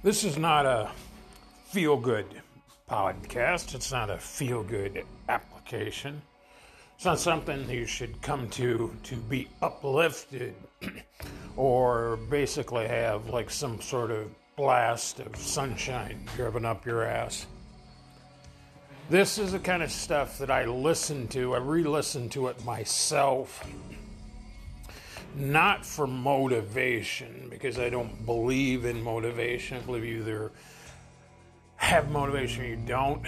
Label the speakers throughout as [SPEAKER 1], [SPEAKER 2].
[SPEAKER 1] This is not a feel good podcast. It's not a feel good application. It's not something you should come to to be uplifted or basically have like some sort of blast of sunshine driven up your ass. This is the kind of stuff that I listen to. I re listen to it myself not for motivation, because I don't believe in motivation. I believe you either have motivation or you don't.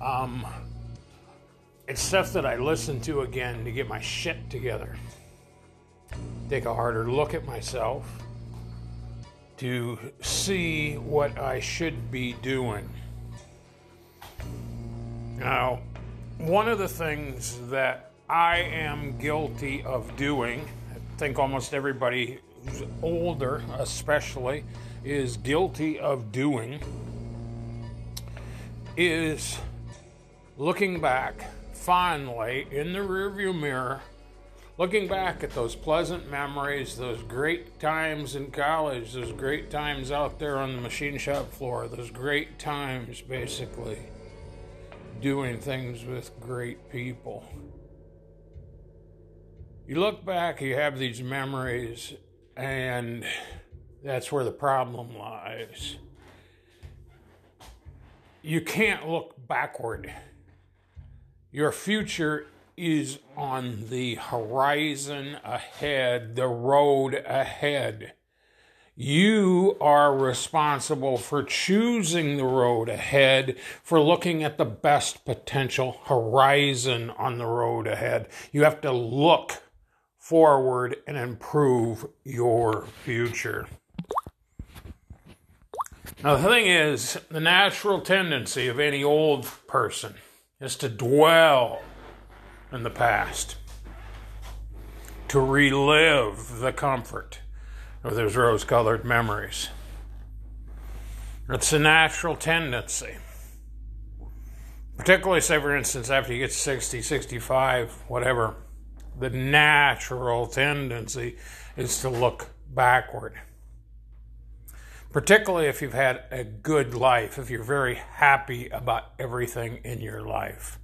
[SPEAKER 1] Um, it's stuff that I listen to again to get my shit together. Take a harder look at myself to see what I should be doing. Now, one of the things that I am guilty of doing think almost everybody who's older, especially, is guilty of doing is looking back fondly in the rearview mirror, looking back at those pleasant memories, those great times in college, those great times out there on the machine shop floor, those great times basically doing things with great people you look back, you have these memories, and that's where the problem lies. You can't look backward. Your future is on the horizon ahead, the road ahead. You are responsible for choosing the road ahead, for looking at the best potential horizon on the road ahead. You have to look forward and improve your future. Now, the thing is, the natural tendency of any old person is to dwell in the past, to relive the comfort of those rose colored memories. It's a natural tendency. Particularly, say, for instance, after you get 60, 65, whatever the natural tendency is to look backward. Particularly if you've had a good life, if you're very happy about everything in your life.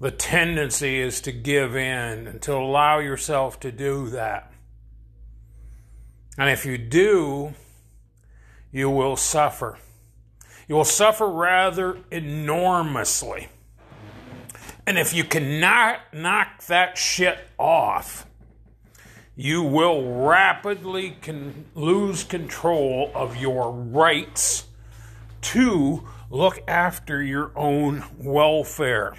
[SPEAKER 1] The tendency is to give in and to allow yourself to do that. And if you do, you will suffer. You will suffer rather enormously. And if you cannot knock that shit off, you will rapidly lose control of your rights to look after your own welfare.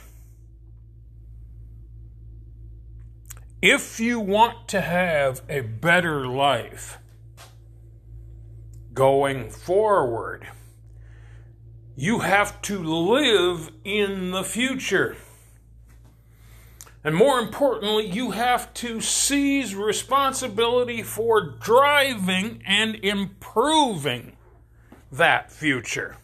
[SPEAKER 1] If you want to have a better life going forward, you have to live in the future. And more importantly, you have to seize responsibility for driving and improving that future.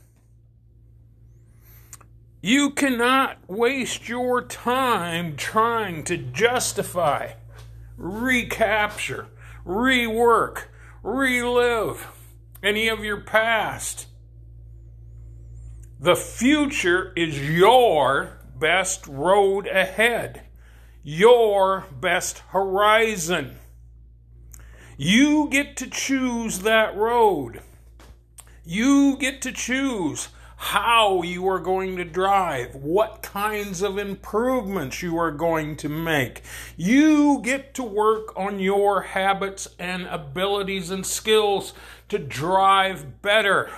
[SPEAKER 1] You cannot waste your time trying to justify, recapture, rework, relive any of your past. The future is your best road ahead your best horizon. You get to choose that road. You get to choose how you are going to drive, what kinds of improvements you are going to make. You get to work on your habits and abilities and skills to drive better.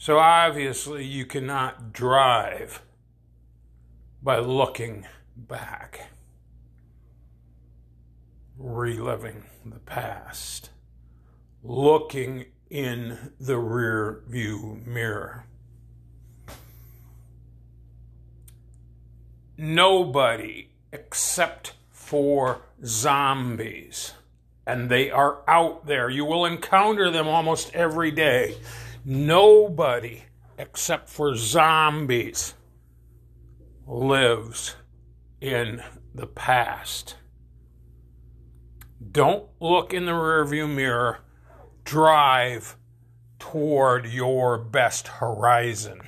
[SPEAKER 1] So obviously, you cannot drive by looking back, reliving the past, looking in the rear view mirror. Nobody except for zombies, and they are out there. You will encounter them almost every day Nobody except for zombies lives in the past. Don't look in the rearview mirror. Drive toward your best horizon.